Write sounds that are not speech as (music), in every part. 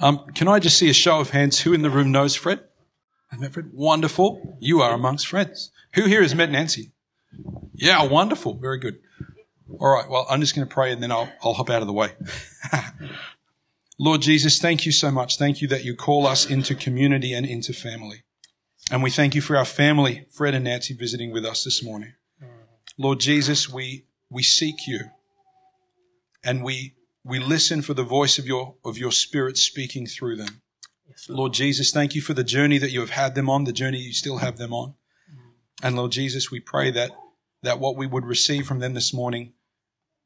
Um, can I just see a show of hands? Who in the room knows Fred? Has met Fred? Wonderful. You are amongst friends. Who here has met Nancy? Yeah, wonderful. Very good. All right. Well, I'm just going to pray and then I'll, I'll hop out of the way. (laughs) Lord Jesus, thank you so much. Thank you that you call us into community and into family. And we thank you for our family, Fred and Nancy, visiting with us this morning. Lord Jesus, we, we seek you and we, we listen for the voice of your, of your spirit speaking through them. Yes, Lord. Lord Jesus, thank you for the journey that you have had them on, the journey you still have them on. Mm. And Lord Jesus, we pray that, that what we would receive from them this morning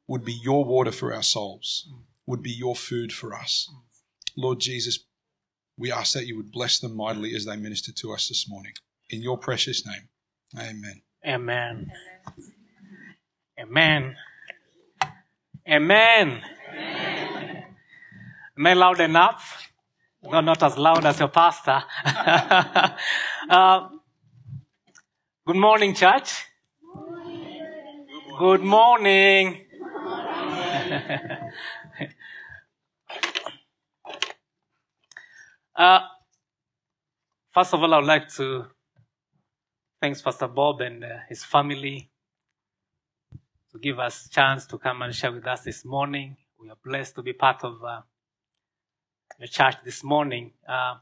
would be your water for our souls, mm. would be your food for us. Mm. Lord Jesus, we ask that you would bless them mightily as they minister to us this morning. In your precious name, amen. Amen. Amen. Amen. Amen. Am I loud enough? No, not as loud as your pastor. (laughs) uh, good morning, church. Good morning. (laughs) uh, first of all, I would like to thank Pastor Bob and uh, his family to give us chance to come and share with us this morning. We are blessed to be part of the church this morning. Uh,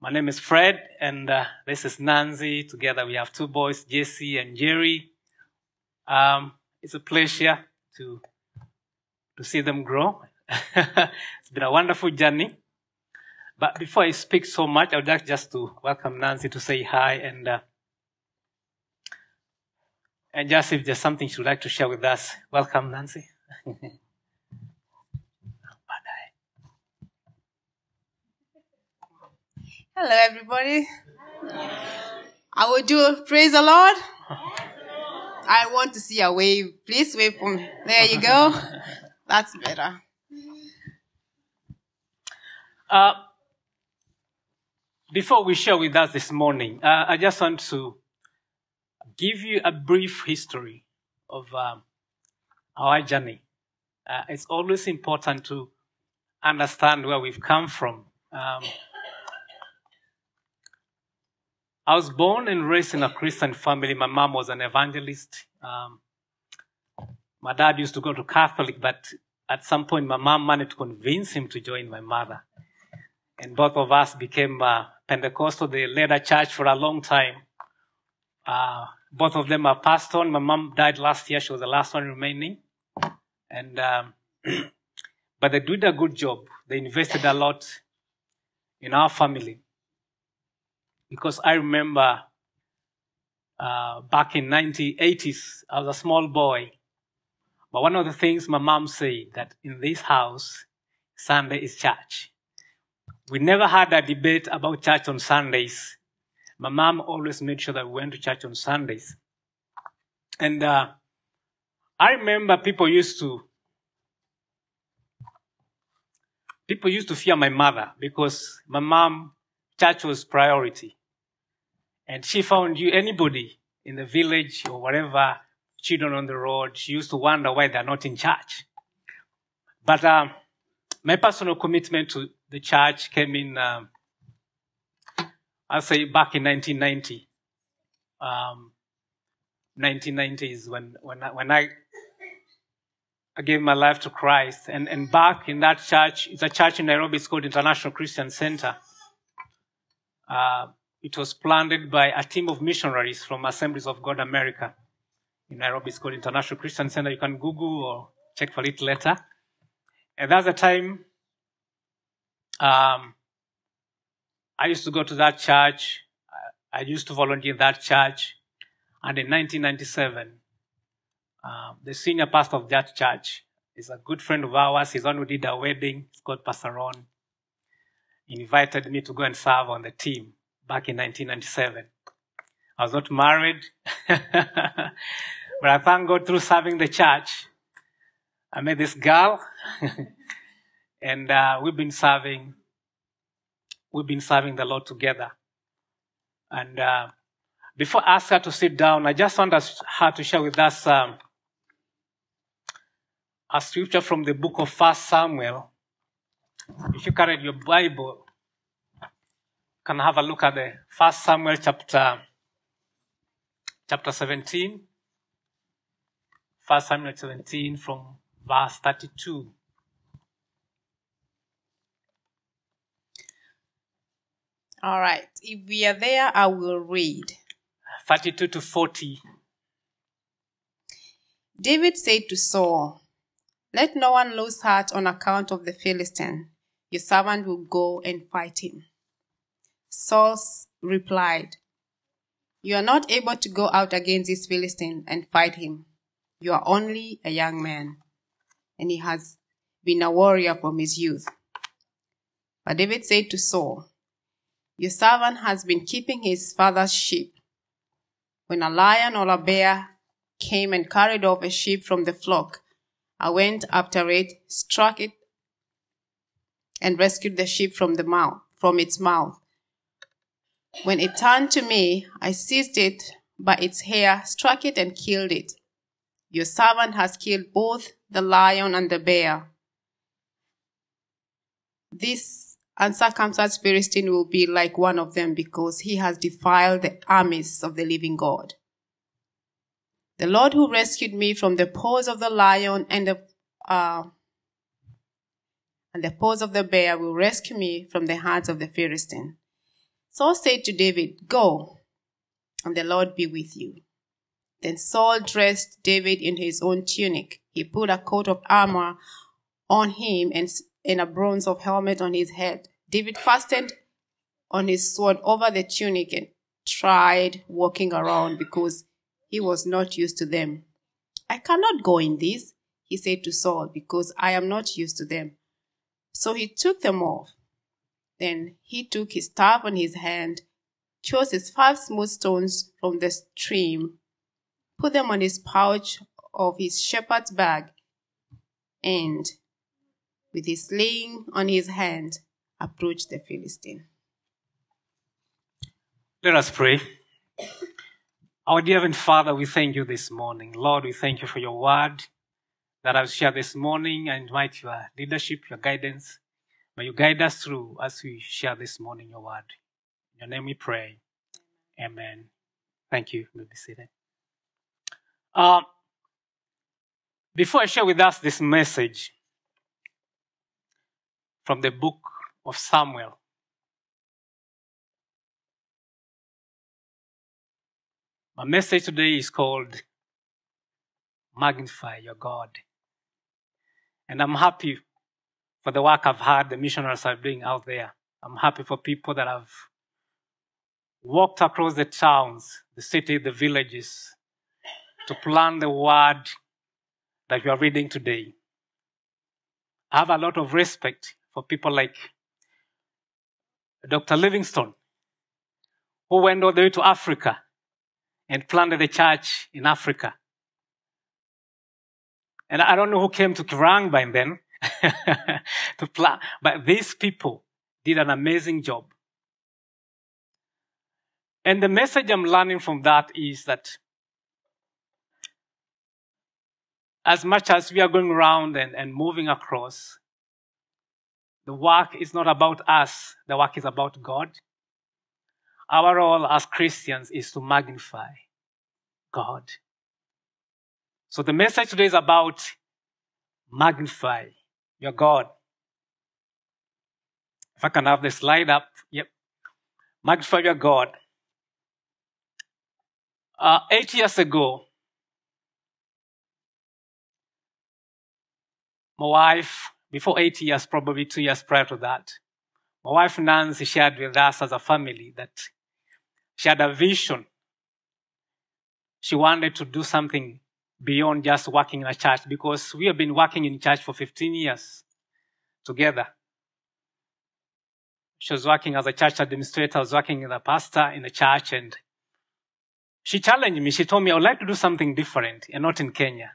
my name is Fred, and uh, this is Nancy. Together we have two boys, Jesse and Jerry. Um, it's a pleasure to to see them grow. (laughs) it's been a wonderful journey. But before I speak so much, I would like just to welcome Nancy to say hi and uh, and just if there's something she'd like to share with us, welcome, Nancy. (laughs) Hello, everybody. I will do praise the Lord. I want to see a wave. Please wave for me. There you go. (laughs) That's better. Uh, before we share with us this morning, uh, I just want to give you a brief history of um, our journey. Uh, it's always important to understand where we've come from. Um, I was born and raised in a Christian family. My mom was an evangelist. Um, my dad used to go to Catholic, but at some point, my mom managed to convince him to join my mother. And both of us became uh, Pentecostal. They led a church for a long time. Uh, both of them are passed on. My mom died last year. She was the last one remaining. And, um, (clears throat) but they did a good job. They invested a lot in our family. Because I remember uh, back in 1980s, I was a small boy. But one of the things my mom said that in this house, Sunday is church. We never had a debate about church on Sundays my mom always made sure that we went to church on Sundays. And uh, I remember people used to people used to fear my mother because my mom church was priority, and she found you anybody in the village or whatever children on the road. She used to wonder why they're not in church. But um, my personal commitment to the church came in. Um, I say back in 1990. Um, 1990 is when when I, when I, I gave my life to Christ, and and back in that church, it's a church in Nairobi. It's called International Christian Center. Uh, it was planted by a team of missionaries from Assemblies of God America in Nairobi. It's called International Christian Center. You can Google or check for it later. And that's the time um, I used to go to that church. I used to volunteer in that church. And in 1997, um, the senior pastor of that church is a good friend of ours. He's one who did our wedding. It's called Pastor Ron. He invited me to go and serve on the team back in 1997. I was not married, (laughs) but I thank God through serving the church. I met this girl, (laughs) and uh, we've been serving we've been serving the Lord together. And uh, before I ask her to sit down, I just want her to share with us um, a scripture from the book of First Samuel, if you carried your Bible, can have a look at the First Samuel chapter chapter 17. First Samuel 17 from verse 32. All right. If we are there, I will read. 32 to 40. David said to Saul, Let no one lose heart on account of the Philistine. Your servant will go and fight him. Saul replied, You are not able to go out against this Philistine and fight him. You are only a young man, and he has been a warrior from his youth. But David said to Saul, Your servant has been keeping his father's sheep. When a lion or a bear came and carried off a sheep from the flock, I went after it, struck it, and rescued the sheep from the mouth, from its mouth. When it turned to me, I seized it by its hair, struck it, and killed it. Your servant has killed both the lion and the bear. This uncircumcised Philistine will be like one of them because he has defiled the armies of the living God. The Lord who rescued me from the paws of the lion and the uh, and the paws of the bear will rescue me from the hands of the Philistine. Saul said to David, Go, and the Lord be with you. Then Saul dressed David in his own tunic. He put a coat of armor on him and, and a bronze of helmet on his head. David fastened on his sword over the tunic and tried walking around because he was not used to them. I cannot go in this, he said to Saul, because I am not used to them. So he took them off. Then he took his staff in his hand, chose his five smooth stones from the stream, put them on his pouch of his shepherd's bag, and with his sling on his hand, approached the Philistine. Let us pray. Our dear Heavenly Father, we thank you this morning. Lord, we thank you for your word that I've shared this morning. I invite your leadership, your guidance. May you guide us through as we share this morning your word. In your name we pray. Amen. Thank you. May be seated. Uh, before I share with us this message from the book of Samuel, my message today is called Magnify Your God. And I'm happy for the work I've had, the missionaries are doing out there. I'm happy for people that have walked across the towns, the city, the villages, to plan the word that we are reading today. I have a lot of respect for people like Dr. Livingstone, who went all the way to Africa and planted a church in Africa. And I don't know who came to Kerang by then (laughs) to plan, but these people did an amazing job. And the message I'm learning from that is that as much as we are going around and, and moving across, the work is not about us, the work is about God. Our role as Christians is to magnify God. So the message today is about magnify your God. If I can have the slide up, yep. Magnify your God. Uh, eight years ago, my wife, before eight years, probably two years prior to that, my wife Nancy shared with us as a family that she had a vision. She wanted to do something beyond just working in a church because we have been working in church for 15 years together. She was working as a church administrator, I was working as a pastor in the church, and she challenged me. She told me, I would like to do something different and not in Kenya.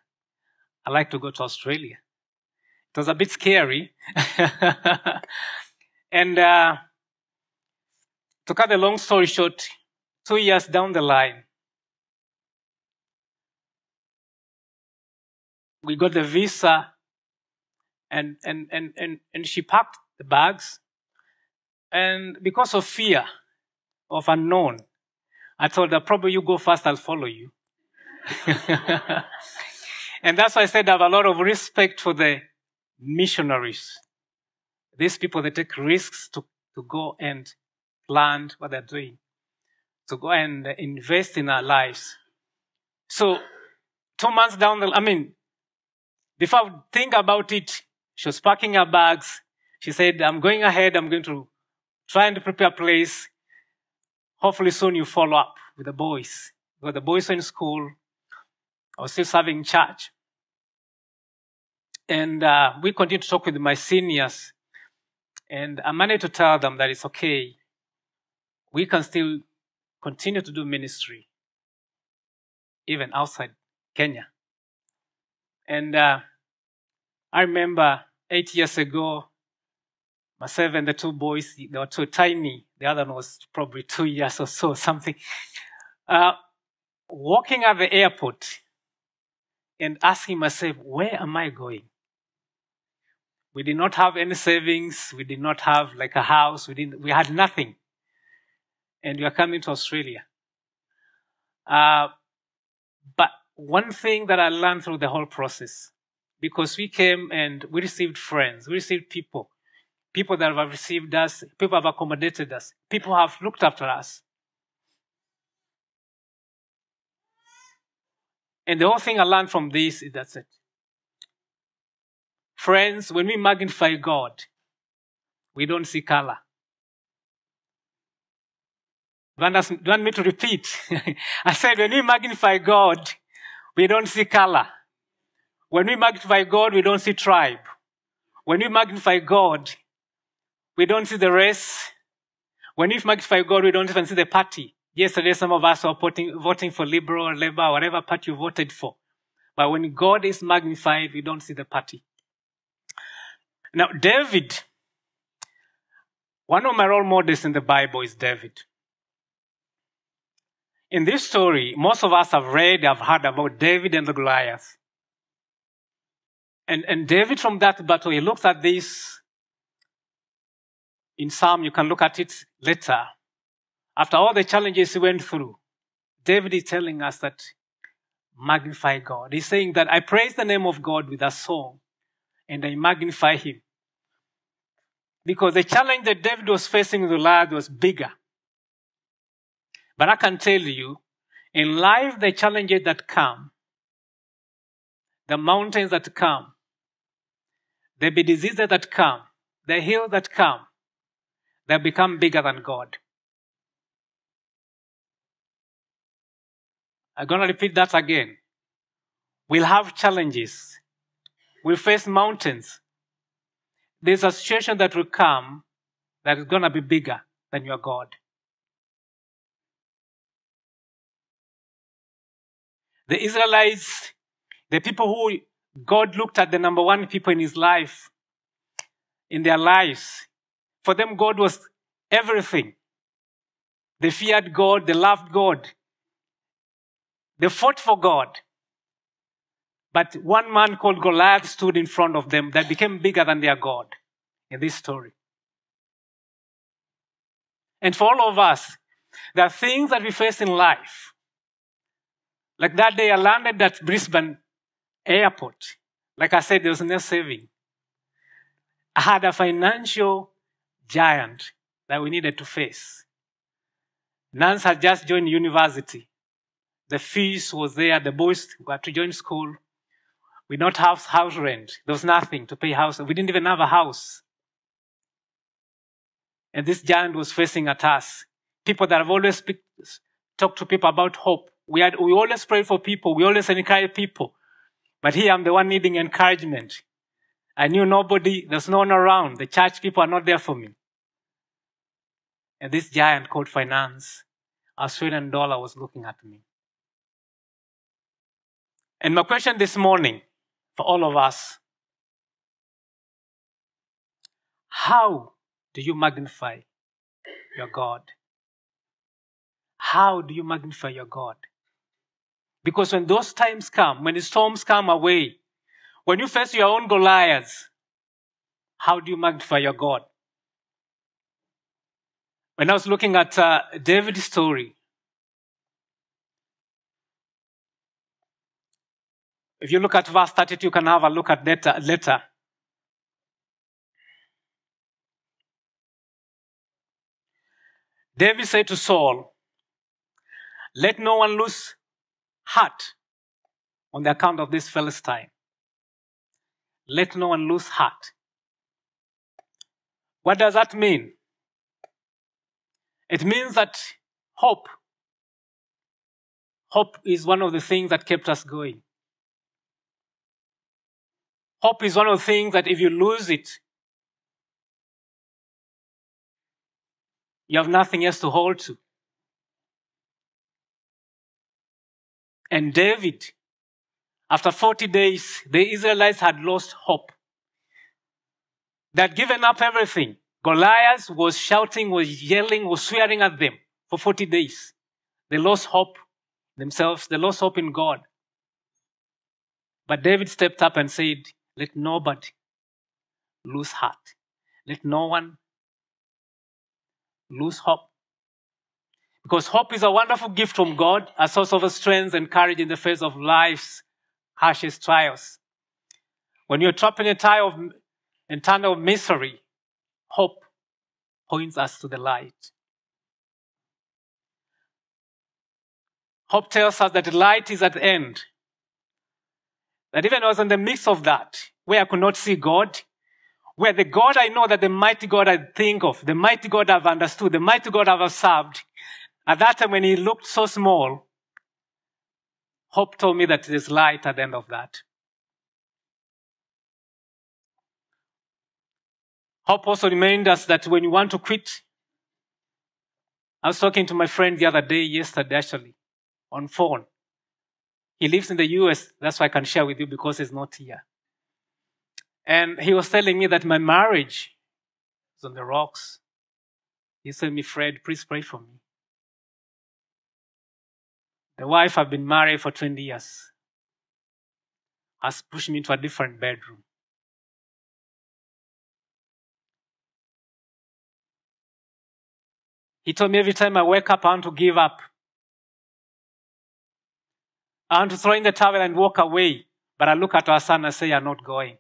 I'd like to go to Australia. It was a bit scary. (laughs) and uh, to cut a long story short, two years down the line, we got the visa and, and, and, and, and she packed the bags. And because of fear of unknown, I told her, probably you go first, I'll follow you. (laughs) and that's why I said I have a lot of respect for the missionaries. These people, they take risks to, to go and plan what they're doing, to go and invest in our lives. So, two months down the, I mean, before I think about it, she was packing her bags. She said, I'm going ahead. I'm going to try and prepare a place. Hopefully soon you follow up with the boys. Because the boys were in school. I was still serving church. And uh, we continued to talk with my seniors. And I managed to tell them that it's okay. We can still continue to do ministry, even outside Kenya. And uh, I remember eight years ago, myself and the two boys, they were too tiny. The other one was probably two years or so, (laughs) something. Uh, walking at the airport and asking myself, where am I going? We did not have any savings. We did not have like a house. We didn't, we had nothing. And we are coming to Australia. Uh, but one thing that I learned through the whole process, because we came and we received friends, we received people, people that have received us, people have accommodated us, people have looked after us. And the whole thing I learned from this is that's it. Friends, when we magnify God, we don't see color. Do you want me to repeat? (laughs) I said, when we magnify God, we don't see color. When we magnify God, we don't see tribe. When we magnify God, we don't see the race. When we magnify God, we don't even see the party. Yesterday, some of us were voting, voting for Liberal or Labour, whatever party you voted for. But when God is magnified, we don't see the party. Now, David, one of my role models in the Bible is David. In this story, most of us have read, have heard about David and the Goliath. And, and David from that battle, he looks at this in Psalm, you can look at it later. After all the challenges he went through, David is telling us that magnify God. He's saying that I praise the name of God with a song and I magnify him. Because the challenge that David was facing with the Goliath was bigger. But I can tell you, in life, the challenges that come, the mountains that come, the diseases that come, the hills that come, they become bigger than God. I'm going to repeat that again. We'll have challenges. We'll face mountains. There's a situation that will come that is going to be bigger than your God. The Israelites, the people who God looked at the number one people in his life, in their lives, for them, God was everything. They feared God, they loved God, they fought for God. But one man called Goliath stood in front of them that became bigger than their God in this story. And for all of us, there are things that we face in life. Like that day I landed at Brisbane airport. Like I said, there was no saving. I had a financial giant that we needed to face. Nance had just joined university. The fees was there. The boys got to join school. We don't have house rent. There was nothing to pay house. We didn't even have a house. And this giant was facing at us. People that have always speak, talked to people about hope. We had, we always pray for people. We always encourage people. But here I'm the one needing encouragement. I knew nobody, there's no one around. The church people are not there for me. And this giant called finance, Australian dollar was looking at me. And my question this morning for all of us, how do you magnify your God? How do you magnify your God? Because when those times come, when the storms come away, when you face your own Goliaths, how do you magnify your God? when I was looking at uh, David's story, if you look at verse 32, you can have a look at that later. David said to Saul, Let no one lose heart on the account of this Philistine. Let no one lose heart. What does that mean? It means that hope, hope is one of the things that kept us going. Hope is one of the things that if you lose it, you have nothing else to hold to. And David, after 40 days, the Israelites had lost hope. They had given up everything. Goliath was shouting, was yelling, was swearing at them for 40 days. They lost hope themselves. They lost hope in God. But David stepped up and said, Let nobody lose heart. Let no one lose hope. Because hope is a wonderful gift from God, a source of strength and courage in the face of life's harshest trials. When you're trapped in a time of, in time of misery, hope points us to the light. Hope tells us that the light is at the end. That even I was in the midst of that, where I could not see God, where the God I know that the mighty God I think of, the mighty God I've understood, the mighty God I've served, at that time when he looked so small, hope told me that there's light at the end of that. Hope also reminded us that when you want to quit, I was talking to my friend the other day, yesterday actually, on phone. He lives in the US, that's why I can share with you because he's not here. And he was telling me that my marriage is on the rocks. He said me, Fred, please pray for me. The wife I've been married for 20 years has pushed me into a different bedroom. He told me every time I wake up, I want to give up. I want to throw in the towel and walk away. But I look at our son and say, You're not going.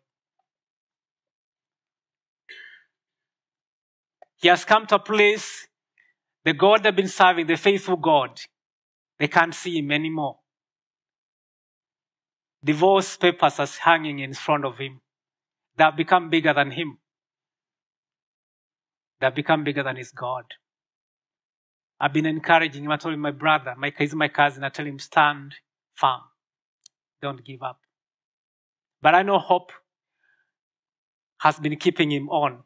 He has come to a place, the God they've been serving, the faithful God, they can't see him anymore. Divorce papers are hanging in front of him. They have become bigger than him. They have become bigger than his God. I've been encouraging him. I told him, my brother, my, he's my cousin. I tell him, stand firm. Don't give up. But I know hope has been keeping him on.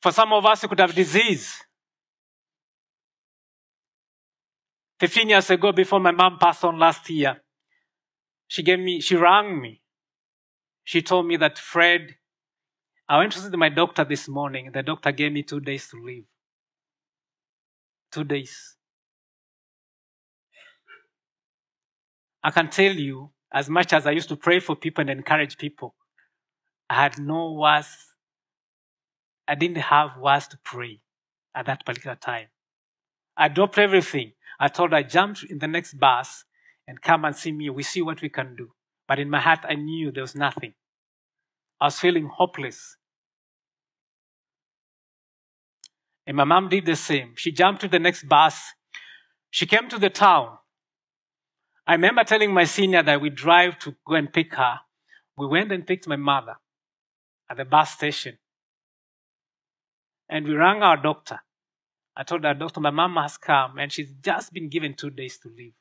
For some of us, it could have disease. 15 years ago, before my mom passed on last year, she gave me, she rang me. She told me that, Fred, I went to see my doctor this morning. The doctor gave me two days to live. Two days. I can tell you, as much as I used to pray for people and encourage people, I had no words I didn't have words to pray at that particular time. I dropped everything. I told her, I jumped in the next bus and come and see me. We see what we can do. But in my heart, I knew there was nothing. I was feeling hopeless. And my mom did the same. She jumped to the next bus. She came to the town. I remember telling my senior that we drive to go and pick her. We went and picked my mother at the bus station. And we rang our doctor. I told our doctor, my mom has come and she's just been given two days to live.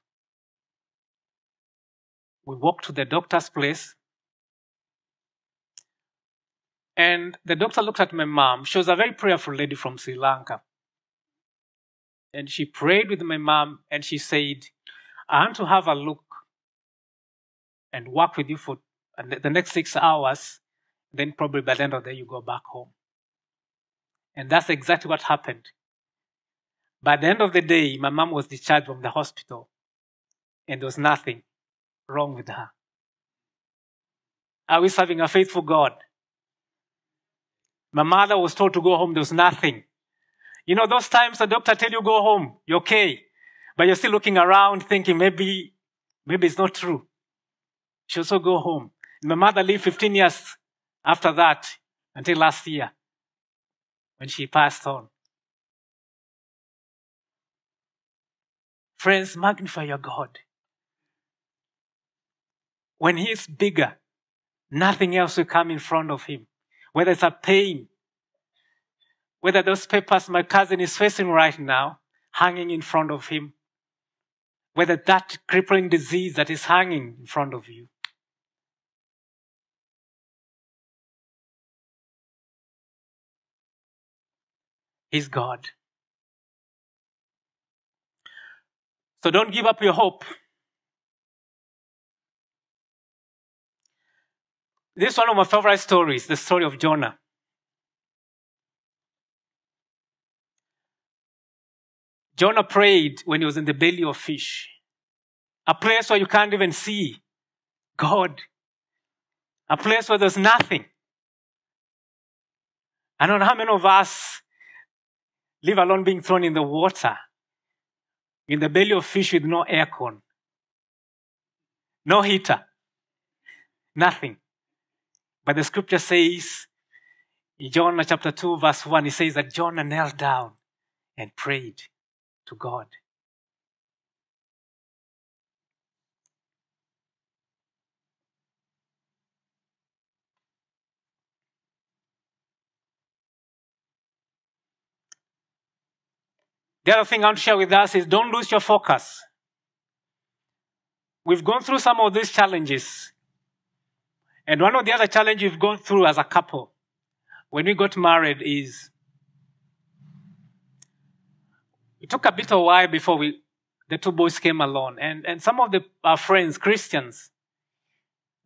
We walked to the doctor's place. And the doctor looked at my mom. She was a very prayerful lady from Sri Lanka. And she prayed with my mom and she said, I want to have a look and work with you for the next six hours. Then probably by the end of the day, you go back home. And that's exactly what happened. By the end of the day, my mom was discharged from the hospital, and there was nothing wrong with her. Are we serving a faithful God? My mother was told to go home. There was nothing. You know, those times the doctor tell you go home, you're okay. But you're still looking around thinking maybe, maybe it's not true. She also go home. My mother lived 15 years after that until last year when she passed on. Friends, magnify your God. When He is bigger, nothing else will come in front of Him. Whether it's a pain, whether those papers my cousin is facing right now, hanging in front of him, whether that crippling disease that is hanging in front of you. He's God. So don't give up your hope. This is one of my favorite stories, the story of Jonah. Jonah prayed when he was in the belly of fish, a place where you can't even see God, a place where there's nothing. I don't know how many of us live alone being thrown in the water in the belly of fish with no aircon, no heater, nothing. But the scripture says in John chapter 2, verse 1, it says that Jonah knelt down and prayed to God. The other thing I want to share with us is don't lose your focus. We've gone through some of these challenges. And one of the other challenges we've gone through as a couple when we got married is it took a bit of while before we, the two boys came along. And, and some of the, our friends, Christians,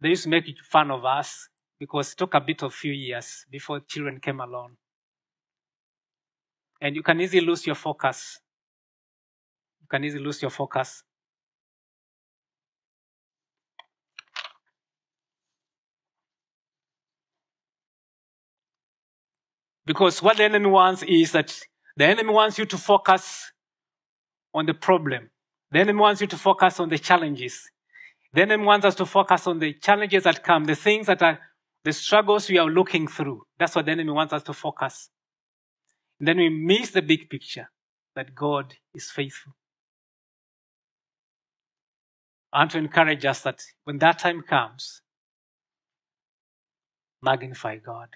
they used to make fun of us because it took a bit of few years before children came along and you can easily lose your focus. You can easily lose your focus. Because what the enemy wants is that the enemy wants you to focus on the problem. The enemy wants you to focus on the challenges. The enemy wants us to focus on the challenges that come, the things that are the struggles we are looking through. That's what the enemy wants us to focus. Then we miss the big picture that God is faithful. I want to encourage us that when that time comes, magnify God.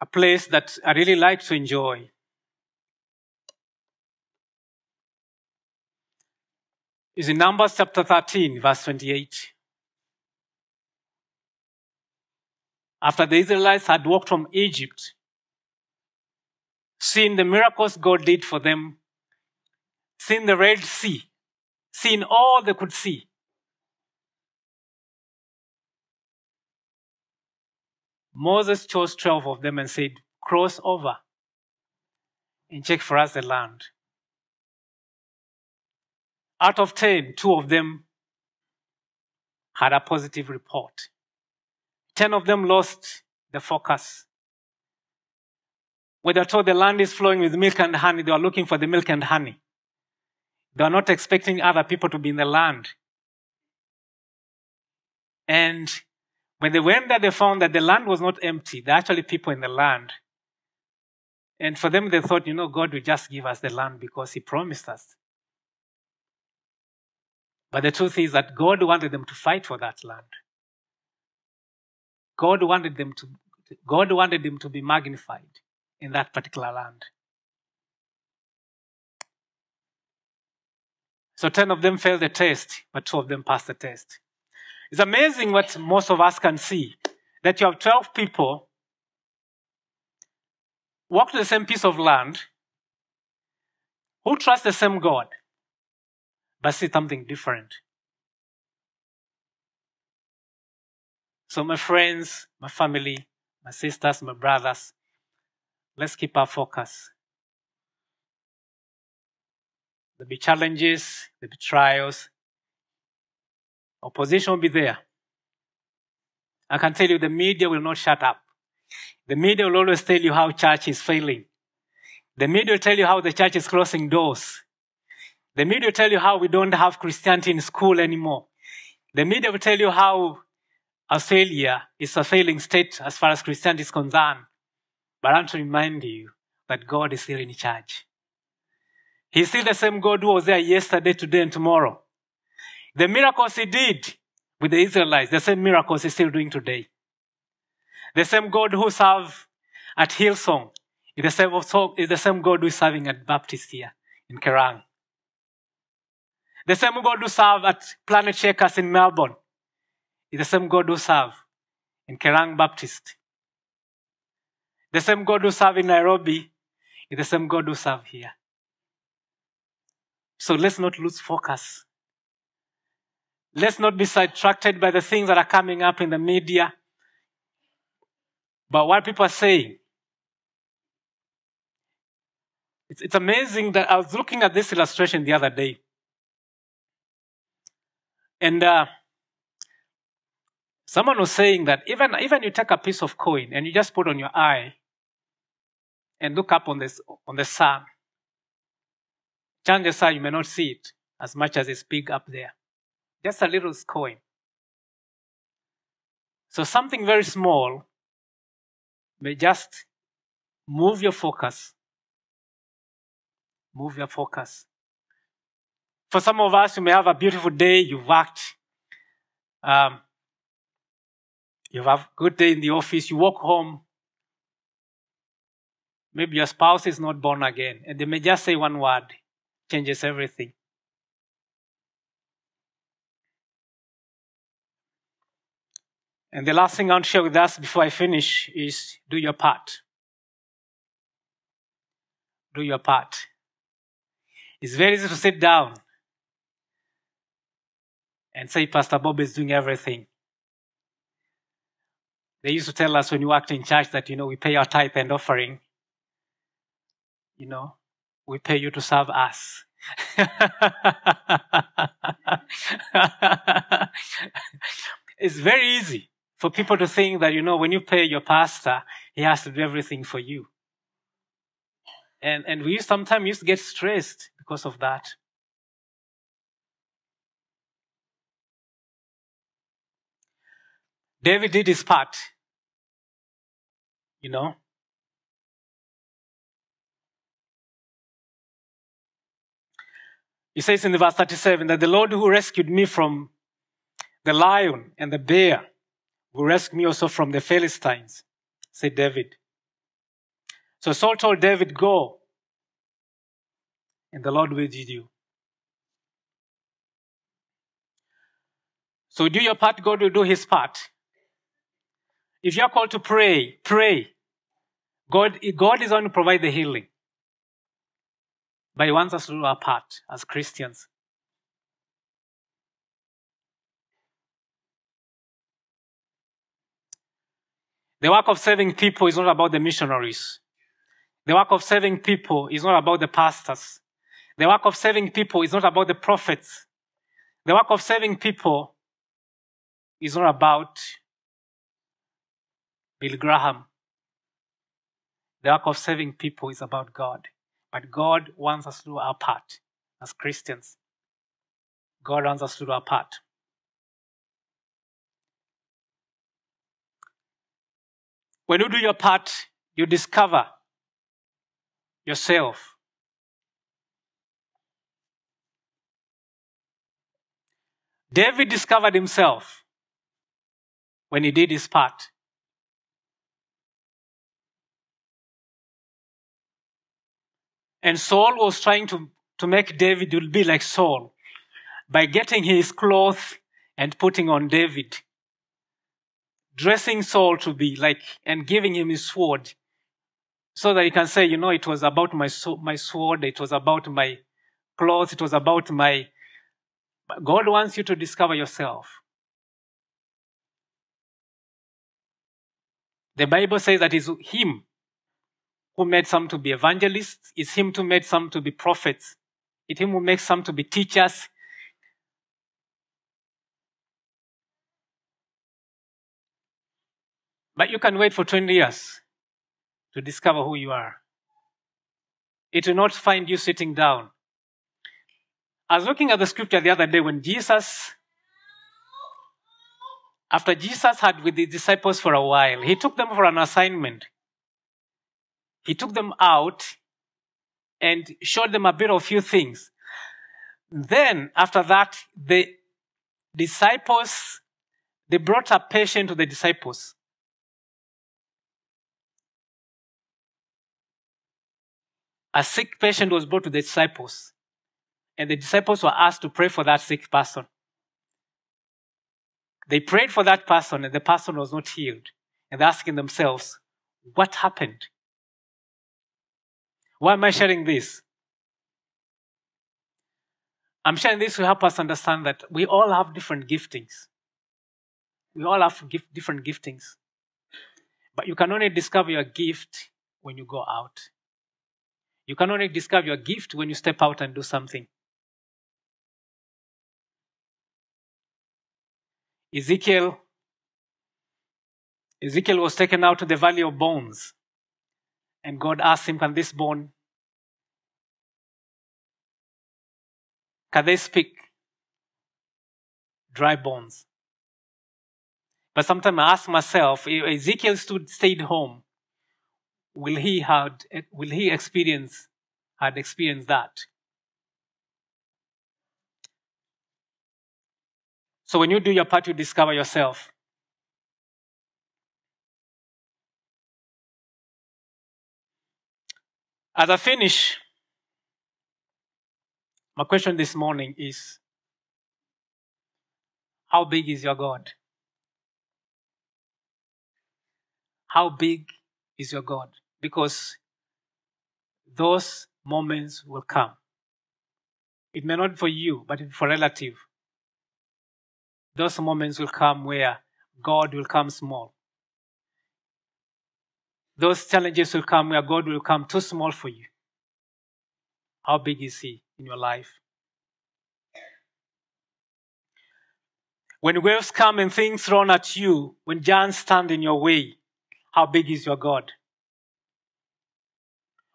A place that I really like to enjoy is in Numbers chapter 13, verse 28. After the Israelites had walked from Egypt, seeing the miracles God did for them, seeing the Red Sea, seeing all they could see. Moses chose 12 of them and said, Cross over and check for us the land. Out of 10, two of them had a positive report. Ten of them lost the focus. When they were told the land is flowing with milk and honey, they were looking for the milk and honey. They were not expecting other people to be in the land. And when they went there, they found that the land was not empty. There are actually people in the land. And for them, they thought, you know, God will just give us the land because He promised us. But the truth is that God wanted them to fight for that land. God wanted them to God wanted them to be magnified in that particular land. So 10 of them failed the test, but two of them passed the test. It's amazing what most of us can see that you have 12 people walk to the same piece of land who trust the same God, but see something different. So, my friends, my family, my sisters, my brothers, let's keep our focus. There'll be challenges, there'll be trials. Opposition will be there. I can tell you the media will not shut up. The media will always tell you how church is failing. The media will tell you how the church is closing doors. The media will tell you how we don't have Christianity in school anymore. The media will tell you how Australia is a failing state as far as Christianity is concerned. But I want to remind you that God is still in charge. He's still the same God who was there yesterday, today, and tomorrow. The miracles he did with the Israelites, the same miracles he's still doing today. The same God who served at Hillsong is the same, is the same God who is serving at Baptist here in Kerang. The same God who served at Planet Shakers in Melbourne is the same God who served in Kerang Baptist. The same God who served in Nairobi is the same God who served here. So let's not lose focus. Let's not be sidetracked by the things that are coming up in the media, but what people are saying. It's, it's amazing that I was looking at this illustration the other day. And uh, someone was saying that even, even you take a piece of coin and you just put on your eye and look up on, this, on the sun, chances are you may not see it as much as it's big up there. Just a little coin. So something very small may just move your focus. Move your focus. For some of us, you may have a beautiful day, you've worked, um, you have a good day in the office, you walk home. Maybe your spouse is not born again, and they may just say one word, changes everything. And the last thing I want to share with us before I finish is do your part. Do your part. It's very easy to sit down and say, Pastor Bob is doing everything. They used to tell us when you worked in church that, you know, we pay our tithe and offering. You know, we pay you to serve us. (laughs) it's very easy for people to think that, you know, when you pay your pastor, he has to do everything for you. And, and we sometimes used to get stressed because of that. David did his part. You know? He says in the verse 37 that the Lord who rescued me from the lion and the bear will rescue me also from the Philistines, said David. So Saul told David, Go, and the Lord will lead you. So do your part, God will do his part. If you're called to pray, pray. God, God is going to provide the healing. But He wants us to do our part as Christians. The work of saving people is not about the missionaries. The work of saving people is not about the pastors. The work of saving people is not about the prophets. The work of saving people is not about Bill Graham. The work of saving people is about God. But God wants us to do our part as Christians. God wants us to do our part. When you do your part, you discover yourself. David discovered himself when he did his part. And Saul was trying to, to make David be like Saul by getting his clothes and putting on David. Dressing Saul to be like, and giving him his sword. So that he can say, you know, it was about my, my sword, it was about my clothes, it was about my. God wants you to discover yourself. The Bible says that it's Him who made some to be evangelists, is him who made some to be prophets, It him who makes some to be teachers. But you can wait for 20 years to discover who you are. It will not find you sitting down. I was looking at the scripture the other day when Jesus, after Jesus had with the disciples for a while, he took them for an assignment. He took them out and showed them a bit of few things. Then, after that, the disciples, they brought a patient to the disciples. A sick patient was brought to the disciples. And the disciples were asked to pray for that sick person. They prayed for that person and the person was not healed. And they're asking themselves, what happened? Why am I sharing this? I'm sharing this to help us understand that we all have different giftings. We all have gift, different giftings. But you can only discover your gift when you go out. You can only discover your gift when you step out and do something. Ezekiel Ezekiel was taken out to the valley of bones. And God asked him, Can this bone can they speak? Dry bones. But sometimes I ask myself, if Ezekiel stood, stayed home, will he had will he experience had experienced that? So when you do your part, you discover yourself. As I finish, my question this morning is How big is your God? How big is your God? Because those moments will come. It may not be for you, but for relative those moments will come where God will come small. Those challenges will come where God will come too small for you. How big is He in your life? When waves come and things thrown at you, when giants stand in your way, how big is your God?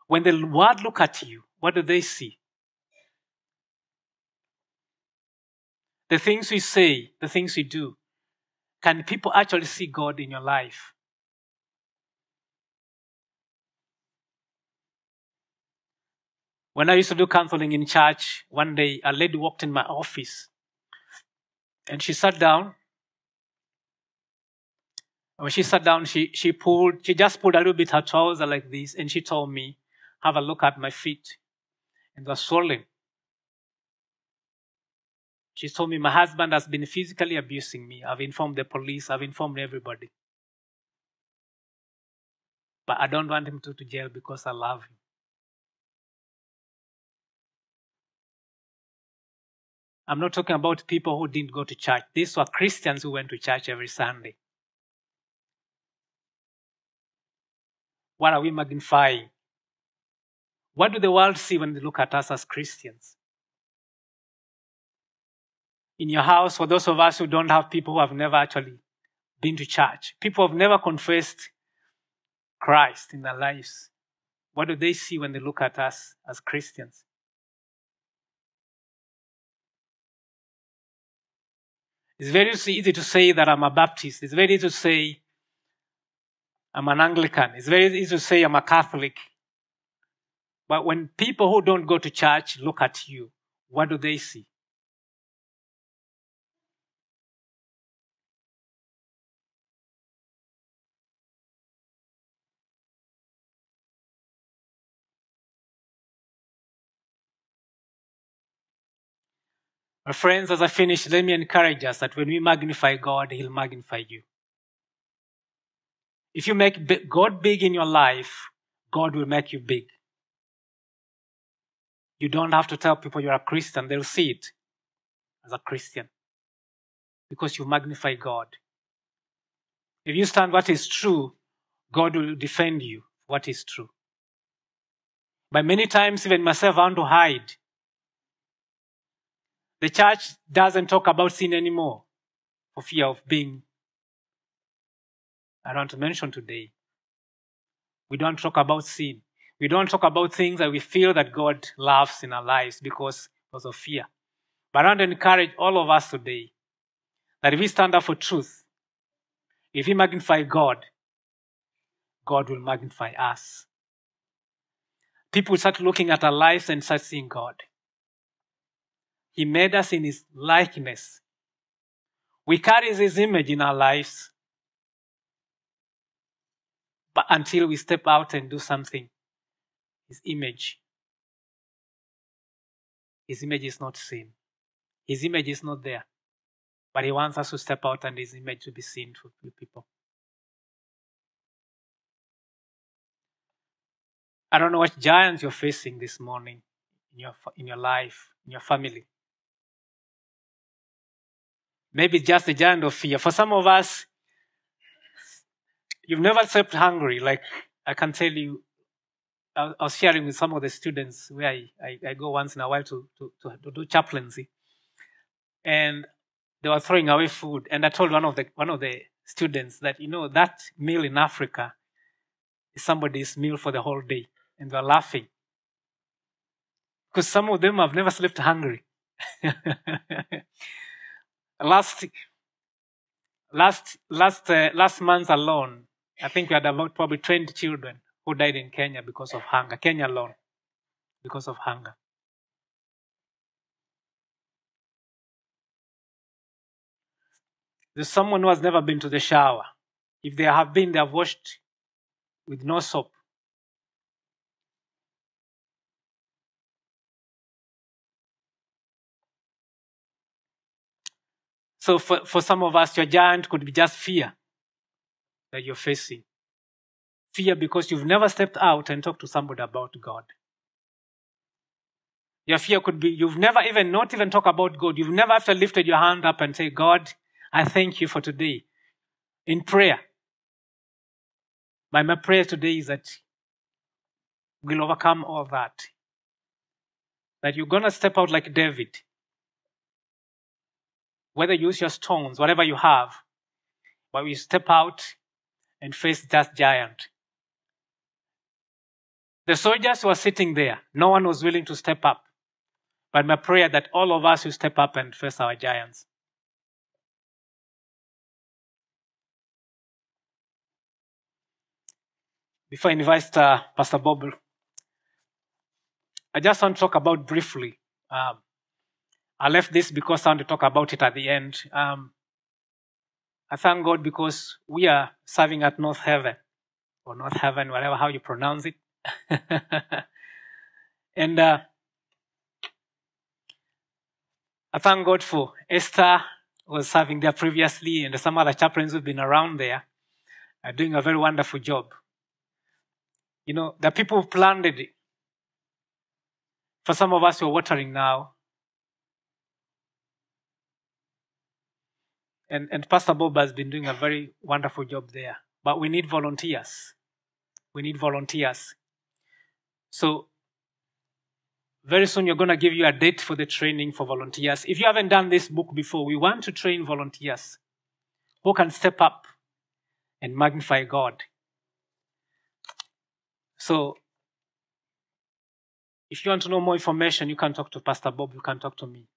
When the world look at you, what do they see? the things we say, the things we do, can people actually see God in your life? When I used to do counseling in church, one day a lady walked in my office and she sat down. When she sat down, she, she pulled, she just pulled a little bit her trouser like this and she told me, have a look at my feet. And were swollen. She told me my husband has been physically abusing me. I've informed the police, I've informed everybody. But I don't want him to, to jail because I love him. I'm not talking about people who didn't go to church. These were Christians who went to church every Sunday. What are we magnifying? What do the world see when they look at us as Christians? in your house, for those of us who don't have people who have never actually been to church, people have never confessed Christ in their lives, what do they see when they look at us as Christians? It's very easy to say that I'm a Baptist. It's very easy to say I'm an Anglican. It's very easy to say I'm a Catholic. But when people who don't go to church look at you, what do they see? My friends, as I finish, let me encourage us that when we magnify God, He'll magnify you. If you make God big in your life, God will make you big. You don't have to tell people you're a Christian, they'll see it as a Christian because you magnify God. If you stand what is true, God will defend you what is true. But many times, even myself, I want to hide The church doesn't talk about sin anymore for fear of being, I don't want to mention today. We don't talk about sin. We don't talk about things that we feel that God loves in our lives because, because of fear. But I want to encourage all of us today that if we stand up for truth, if we magnify God, God will magnify us. People start looking at our lives and start seeing God. He made us in His likeness. We carry His image in our lives. But until we step out and do something, His image, His image is not seen. His image is not there. But He wants us to step out and His image to be seen for people. I don't know what giants you're facing this morning in your, in your life, in your family. Maybe just a giant of fear. For some of us, you've never slept hungry. Like I can tell you, I, was sharing with some of the students where I, I, I go once in a while to, to, to, to do chaplaincy. And they were throwing away food. And I told one of the, one of the students that, you know, that meal in Africa is somebody's meal for the whole day and they're laughing. Because some of them have never slept hungry. (laughs) last last last uh, last month alone, I think we had about probably 20 children who died in Kenya because of hunger. Kenya alone, because of hunger. There's someone who has never been to the shower. If they have been, they have washed with no soap. So for, for some of us, your giant could be just fear that you're facing. Fear because you've never stepped out and talked to somebody about God. Your fear could be you've never even not even talk about God. You've never after lifted your hand up and say, God, I thank you for today. In prayer. My, my prayer today is that we'll overcome all that. That you're gonna step out like David whether you use your stones, whatever you have, but we step out and face that giant. The soldiers were sitting there. No one was willing to step up. But my prayer that all of us will step up and face our giants. Before I invite uh, Pastor Bob, I just want to talk about briefly um, I left this because I want to talk about it at the end. Um, I thank God because we are serving at North Heaven, or North Heaven, whatever how you pronounce it. (laughs) and uh, I thank God for Esther was serving there previously, and some other chaplains who've been around there are doing a very wonderful job. You know, the people who planted it. For some of us who are watering now, And, and Pastor Bob has been doing a very wonderful job there. But we need volunteers. We need volunteers. So, very soon you're going to give you a date for the training for volunteers. If you haven't done this book before, we want to train volunteers who can step up and magnify God. So, if you want to know more information, you can talk to Pastor Bob, you can talk to me.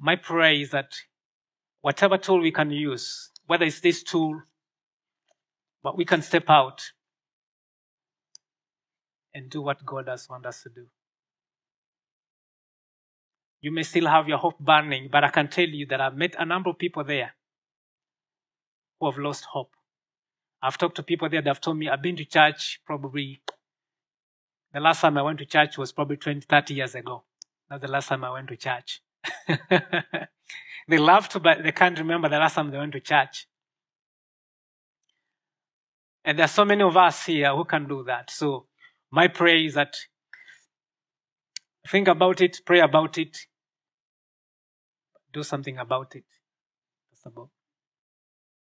My prayer is that whatever tool we can use, whether it's this tool, but we can step out and do what God has wanted us to do. You may still have your hope burning, but I can tell you that I've met a number of people there who have lost hope. I've talked to people there that have told me I've been to church probably the last time I went to church was probably 20, 30 years ago. That's the last time I went to church. (laughs) they love to, but they can't remember the last time they went to church. And there are so many of us here who can do that. So my prayer is that think about it, pray about it, do something about it.